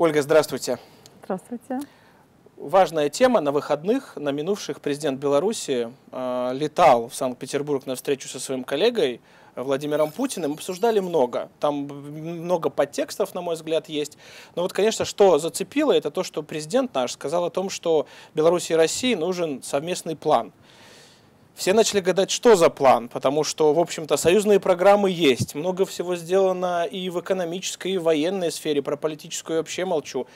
Ольга, здравствуйте. Здравствуйте. Важная тема. На выходных, на минувших, президент Беларуси э, летал в Санкт-Петербург на встречу со своим коллегой Владимиром Путиным. Обсуждали много. Там много подтекстов, на мой взгляд, есть. Но вот, конечно, что зацепило, это то, что президент наш сказал о том, что Беларуси и России нужен совместный план. Все начали гадать, что за план, потому что, в общем-то, союзные программы есть. Много всего сделано и в экономической, и в военной сфере. Про политическую вообще молчу.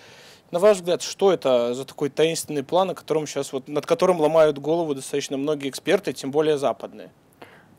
На ваш взгляд, что это за такой таинственный план, о котором сейчас вот, над которым ломают голову достаточно многие эксперты, тем более западные?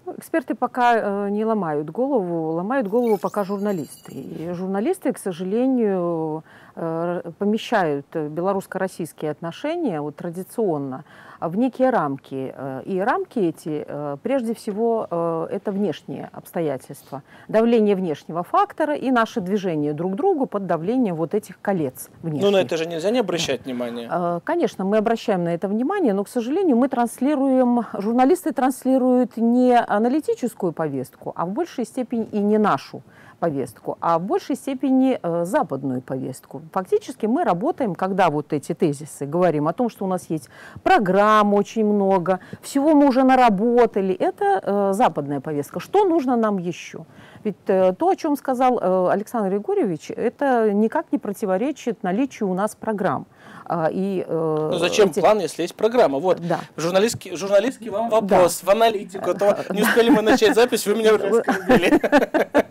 Ну, эксперты пока э, не ломают голову, ломают голову пока журналисты. И журналисты, к сожалению, э, помещают белорусско-российские отношения вот, традиционно в некие рамки. Э, и рамки эти, э, прежде всего, э, это внешние обстоятельства. Давление внешнего фактора и наше движение друг к другу под давлением вот этих колец внешних. Ну, на это же нельзя не обращать внимания. Конечно, мы обращаем на это внимание, но, к сожалению, мы транслируем, журналисты транслируют не аналитическую повестку, а в большей степени и не нашу повестку, а в большей степени э, западную повестку. Фактически мы работаем, когда вот эти тезисы, говорим о том, что у нас есть программ очень много, всего мы уже наработали, это э, западная повестка. Что нужно нам еще? Ведь э, то, о чем сказал Александр Григорьевич, это никак не противоречит наличию у нас программ. А, и, ну зачем эти... план, если есть программа? Вот, да. журналистский, журналистский вам вопрос, да. в аналитику, а то не успели мы начать запись, вы меня оскорбили.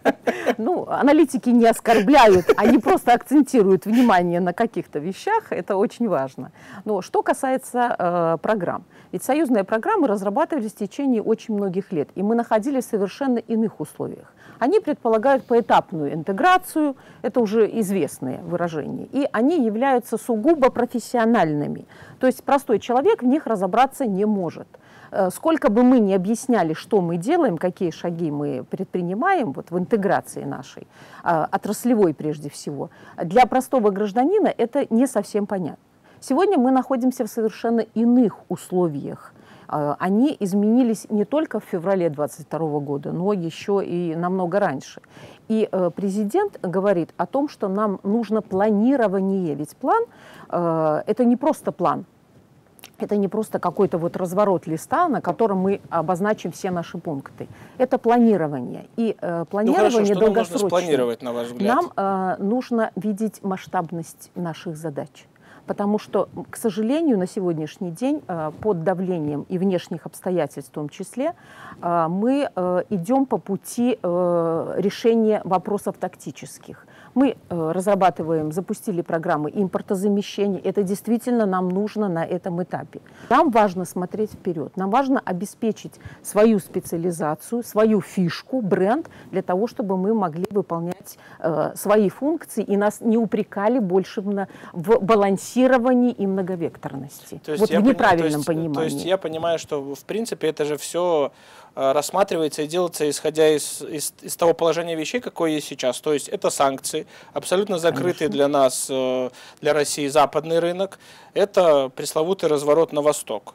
Ну, аналитики не оскорбляют, они просто акцентируют внимание на каких-то вещах, это очень важно. Но что касается э, программ, ведь союзные программы разрабатывались в течение очень многих лет, и мы находились в совершенно иных условиях. Они предполагают поэтапную интеграцию, это уже известные выражения, и они являются сугубо профессиональными. То есть простой человек в них разобраться не может – сколько бы мы ни объясняли, что мы делаем, какие шаги мы предпринимаем вот в интеграции нашей, а, отраслевой прежде всего, для простого гражданина это не совсем понятно. Сегодня мы находимся в совершенно иных условиях. А, они изменились не только в феврале 2022 года, но еще и намного раньше. И э, президент говорит о том, что нам нужно планирование. Ведь план э, – это не просто план, это не просто какой-то вот разворот листа, на котором мы обозначим все наши пункты. Это планирование. И э, планирование ну, хорошо, что нам спланировать, на ваш взгляд? Нам э, нужно видеть масштабность наших задач. Потому что, к сожалению, на сегодняшний день э, под давлением и внешних обстоятельств в том числе э, мы э, идем по пути решения вопросов тактических. Мы э, разрабатываем, запустили программы импортозамещения. Это действительно нам нужно на этом этапе. Нам важно смотреть вперед. Нам важно обеспечить свою специализацию, свою фишку, бренд, для того, чтобы мы могли выполнять э, свои функции и нас не упрекали больше в, в балансировании и многовекторности. То есть вот в неправильном понимаю, то есть, понимании. То есть я понимаю, что в принципе это же все Э, рассматривается и делается исходя из, из, из того положения вещей, какое есть сейчас. То есть это санкции, абсолютно закрытый Конечно. для нас, э, для России западный рынок. Это пресловутый разворот на восток.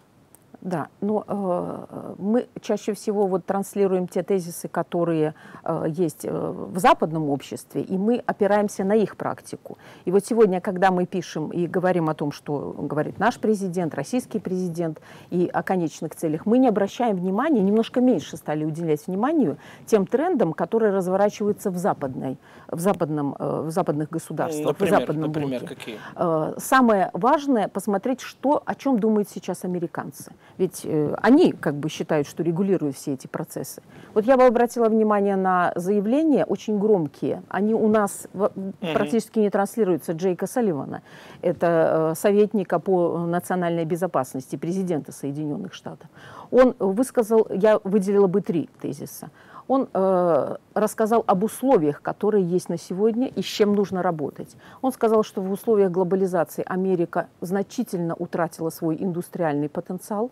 Да, но э, мы чаще всего вот транслируем те тезисы, которые э, есть э, в западном обществе, и мы опираемся на их практику. И вот сегодня, когда мы пишем и говорим о том, что говорит наш президент, российский президент, и о конечных целях, мы не обращаем внимания, немножко меньше стали уделять вниманию тем трендам, которые разворачиваются в, западной, в, западном, э, в западных государствах, например, в западном например, блоке. какие? Э, самое важное посмотреть, что, о чем думают сейчас американцы. Ведь э, они как бы считают, что регулируют все эти процессы. Вот я бы обратила внимание на заявления, очень громкие. Они у нас mm практически не транслируются. Джейка Салливана, это э, советника по национальной безопасности президента Соединенных Штатов. Он высказал, я выделила бы три тезиса. Он э, рассказал об условиях, которые есть на сегодня и с чем нужно работать. Он сказал, что в условиях глобализации Америка значительно утратила свой индустриальный потенциал.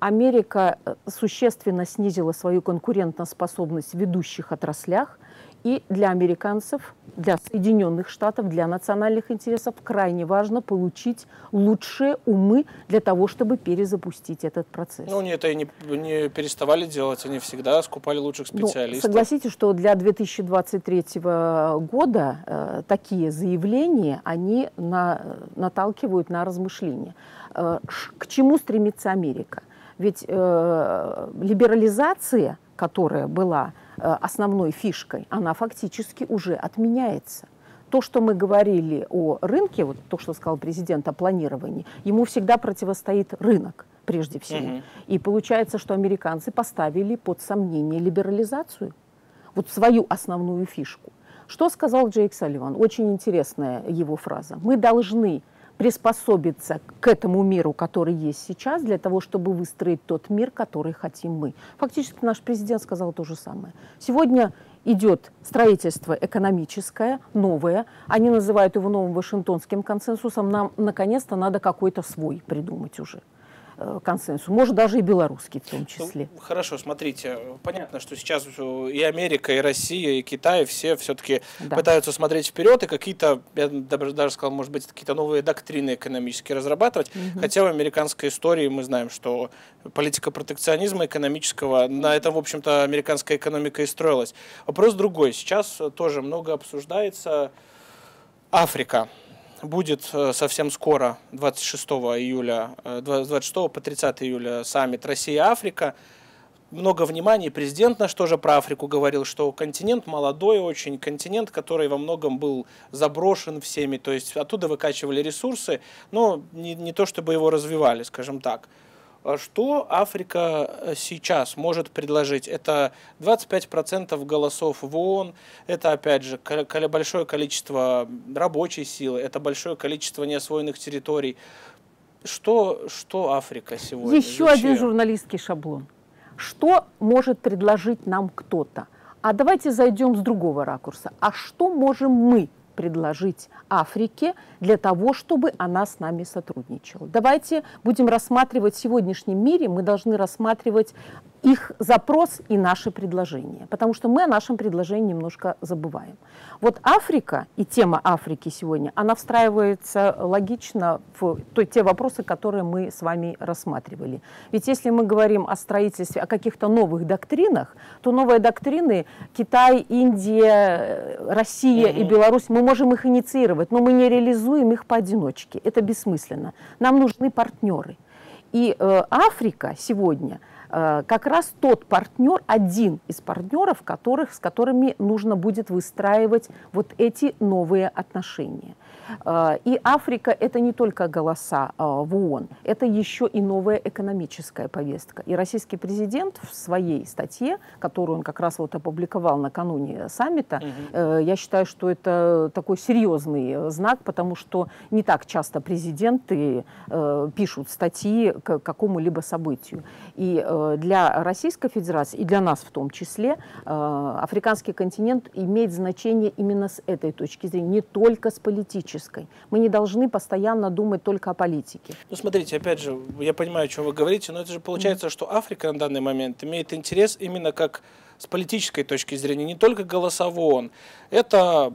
Америка э, существенно снизила свою конкурентоспособность в ведущих отраслях, И для американцев, для Соединенных Штатов, для национальных интересов крайне важно получить лучшие умы для того, чтобы перезапустить этот процесс. Ну, они это и не, не переставали делать, они всегда скупали лучших ну, специалистов. Ну, согласитесь, что для 2023 года э, такие заявления, они на, наталкивают на размышления. Э, к чему стремится Америка? Ведь э, либерализация, которая была Э, основной фишкой, она фактически уже отменяется. То, что мы говорили о рынке, вот то, что сказал президент о планировании, ему всегда противостоит рынок прежде всего. Угу. И получается, что американцы поставили под сомнение либерализацию, вот свою основную фишку. Что сказал Джейк Салливан? Очень интересная его фраза. Мы должны приспособиться к этому миру, который есть сейчас, для того, чтобы выстроить тот мир, который хотим мы. Фактически наш президент сказал то же самое. Сегодня идет строительство экономическое, новое. Они называют его новым Вашингтонским консенсусом. Нам, наконец-то, надо какой-то свой придумать уже. Э, консенсус, может даже и белорусский в том числе. Ну, хорошо, смотрите, понятно, что сейчас и Америка, и Россия, и Китай все все-таки да. пытаются смотреть вперед и какие-то, я даже, даже сказал, может быть, какие-то новые доктрины экономические разрабатывать. Угу. Хотя в американской истории мы знаем, что политика протекционизма экономического, на этом, в общем-то, американская экономика и строилась. Вопрос другой. Сейчас тоже много обсуждается Африка будет э, совсем скоро, 26 июля, 26 э, по 30 июля саммит Россия-Африка. Много внимания, президент наш тоже про Африку говорил, что континент молодой очень, континент, который во многом был заброшен всеми, то есть оттуда выкачивали ресурсы, но не, не то чтобы его развивали, скажем так. А что Африка э, сейчас может предложить? Это 25% голосов в ООН, это, опять же, большое количество рабочей силы, это большое количество неосвоенных территорий. Что, что Африка сегодня? Еще Зачем? один журналистский шаблон. Что может предложить нам кто-то? А давайте зайдем с другого ракурса. А что можем мы предложить Африке для того, чтобы она с нами сотрудничала. Давайте будем рассматривать в сегодняшнем мире, мы должны рассматривать их запрос и наши предложения, потому что мы о нашем предложении немножко забываем. Вот Африка и тема Африки сегодня, она встраивается логично в то, те вопросы, которые мы с вами рассматривали. Ведь если мы говорим о строительстве, о каких-то новых доктринах, то новые доктрины Китай, Индия, Россия mm-hmm. и Беларусь, мы можем их инициировать, но мы не реализуем их поодиночке. Это бессмысленно. Нам нужны партнеры. И э, Африка сегодня – Э, как раз тот партнер, один из партнеров, которых, с которыми нужно будет выстраивать вот эти новые отношения. Э, и Африка – это не только голоса э, в ООН, это еще и новая экономическая повестка. И российский президент в своей статье, которую он как раз вот опубликовал накануне саммита, угу. я считаю, что это такой серьезный знак, потому что не так часто президенты пишут статьи к какому-либо событию. И для Российской Федерации, и для нас в том числе, африканский континент имеет значение именно с этой точки зрения, не только с политической политической. Мы не должны постоянно думать только о политике. Ну, смотрите, опять же, я понимаю, о чем вы говорите, но это же получается, что Африка на данный момент имеет интерес именно как с политической точки зрения, не только голосовой Это Э,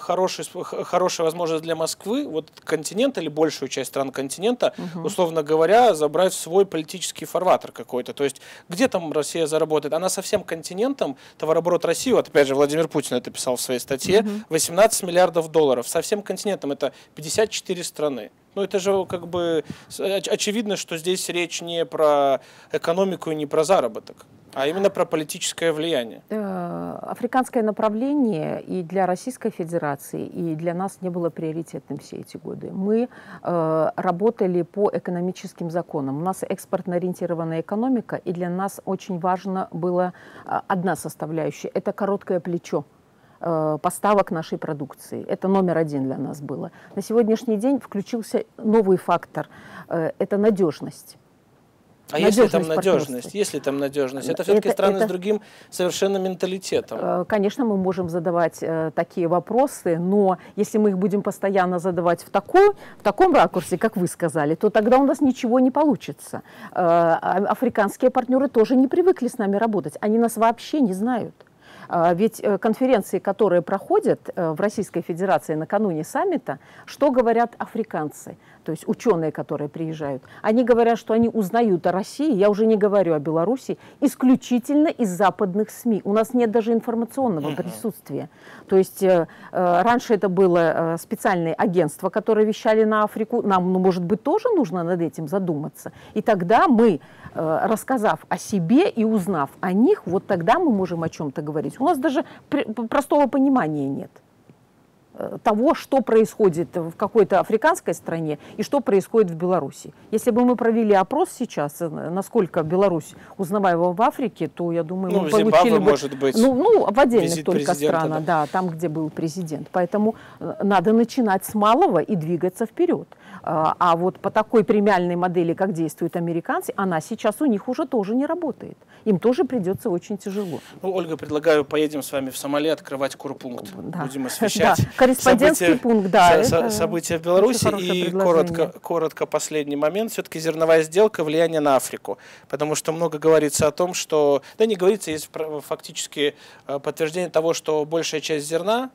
хороший, хорошая возможность для Москвы, вот континент или большую часть стран континента, угу. условно говоря, забрать в свой политический фарватер какой-то. То есть, где там Россия заработает? Она со всем континентом, товарооборот России, вот опять же Владимир Путин это писал в своей статье, угу. 18 миллиардов долларов. Со всем континентом это 54 страны. Ну, это же как бы очевидно, что здесь речь не про экономику и не про заработок а именно про политическое влияние. Э, африканское направление и для Российской Федерации, и для нас не было приоритетным все эти годы. Мы э, работали по экономическим законам. У нас экспортно-ориентированная экономика, и для нас очень важно было э, одна составляющая – это короткое плечо поставок нашей продукции. Это номер один для нас было. На сегодняшний день включился новый фактор – это надежность. А если там надежность, если там надежность, это все-таки это, страны это... с другим совершенно менталитетом. Э, конечно, мы можем задавать э, такие вопросы, но если мы их будем постоянно задавать в, такой, в таком ракурсе, как вы сказали, то тогда у нас ничего не получится. Э, а африканские партнеры тоже не привыкли с нами работать, они нас вообще не знают. Ведь э, конференции, которые проходят э, в Российской Федерации накануне саммита, что говорят африканцы? То есть ученые, которые приезжают, они говорят, что они узнают о России, я уже не говорю о Беларуси, исключительно из западных СМИ. У нас нет даже информационного присутствия. То есть э, э, раньше это было э, специальные агентства, которые вещали на Африку. Нам, ну, может быть, тоже нужно над этим задуматься. И тогда мы, э, рассказав о себе и узнав о них, вот тогда мы можем о чем-то говорить. У нас даже простого понимания нет. Того, что происходит в какой-то африканской стране и что происходит в Беларуси. Если бы мы провели опрос сейчас, э, насколько Беларусь узнаваема в Африке, то, я думаю, ну, мы получили Зимбабве, бы... может быть, ну, ну, в отдельных только странах, да. да, там, где был президент. Поэтому э, надо начинать с малого и двигаться вперед. А, а вот по такой премиальной модели, как действуют американцы, она сейчас у них уже тоже не работает. Им тоже придется очень тяжело. Ну, Ольга, предлагаю, поедем с вами в Сомали открывать курпункт. Да. Будем освещать да. Корреспондентский события, пункт, да. Со, события в Беларуси. И коротко, коротко последний момент. Все-таки зерновая сделка, влияние на Африку. Потому что много говорится о том, что... Да не говорится, есть фактически э, подтверждение того, что большая часть зерна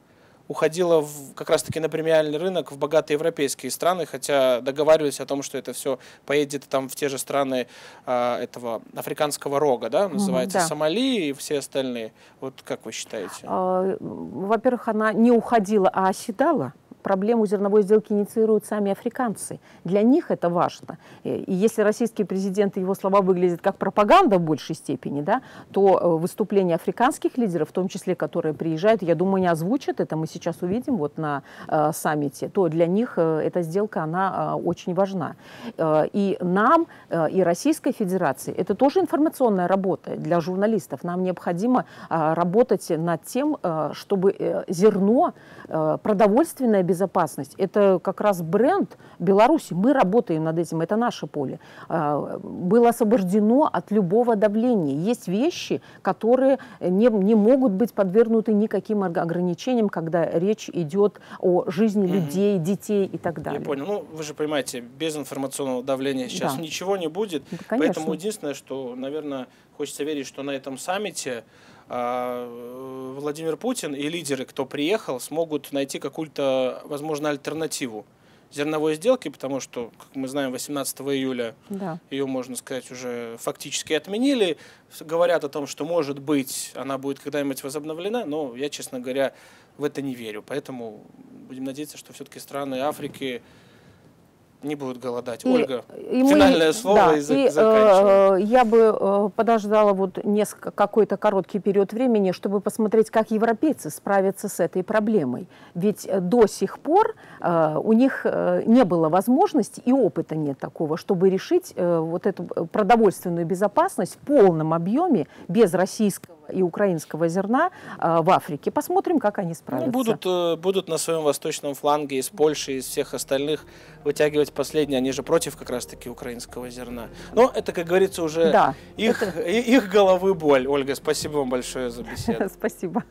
уходила в, как раз-таки на премиальный рынок в богатые европейские страны, хотя договаривались о том, что это все поедет там в те же страны а, этого африканского рога, да, называется да. Сомали и все остальные. Вот как вы считаете? А, во-первых, она не уходила, а оседала проблему зерновой сделки инициируют сами африканцы. Для них это важно. И если российский президент и его слова выглядят как пропаганда в большей степени, да, то э, выступления африканских лидеров, в том числе, которые приезжают, я думаю, не озвучат это, мы сейчас увидим вот на э, саммите, то для них э, эта сделка, она э, очень важна. Э, и нам, э, и Российской Федерации, это тоже информационная работа для журналистов. Нам необходимо э, работать над тем, э, чтобы э, зерно, э, продовольственное безопасность, безопасность. Это как раз бренд Беларуси. Мы работаем над этим, это наше поле. А, было освобождено от любого давления. Есть вещи, которые не, не могут быть подвергнуты никаким ограничениям, когда речь идет о жизни людей, детей и так далее. Я понял. Ну, вы же понимаете, без информационного давления сейчас да. ничего не будет. Да, Поэтому единственное, что, наверное, хочется верить, что на этом саммите Владимир Путин и лидеры, кто приехал, смогут найти какую-то, возможно, альтернативу зерновой сделки, потому что, как мы знаем, 18 июля да. ее, можно сказать, уже фактически отменили. Говорят о том, что, может быть, она будет когда-нибудь возобновлена, но я, честно говоря, в это не верю. Поэтому будем надеяться, что все-таки страны Африки не будут голодать. И, Ольга, и финальное мы, слово да, и, и заканчиваем. Э, я бы э, подождала вот несколько, какой-то короткий период времени, чтобы посмотреть, как европейцы справятся с этой проблемой. Ведь э, до сих пор э, у них не было возможности и опыта нет такого, чтобы решить вот эту продовольственную безопасность в полном объеме без российского и украинского зерна э, в Африке. Посмотрим, как они справятся. Ну, будут, э, будут на своем восточном фланге из Польши, из всех остальных вытягивать последние. Они же против как раз-таки украинского зерна. Но это, как говорится, уже да, их, это... их головы боль. Ольга, спасибо вам большое за беседу. Спасибо.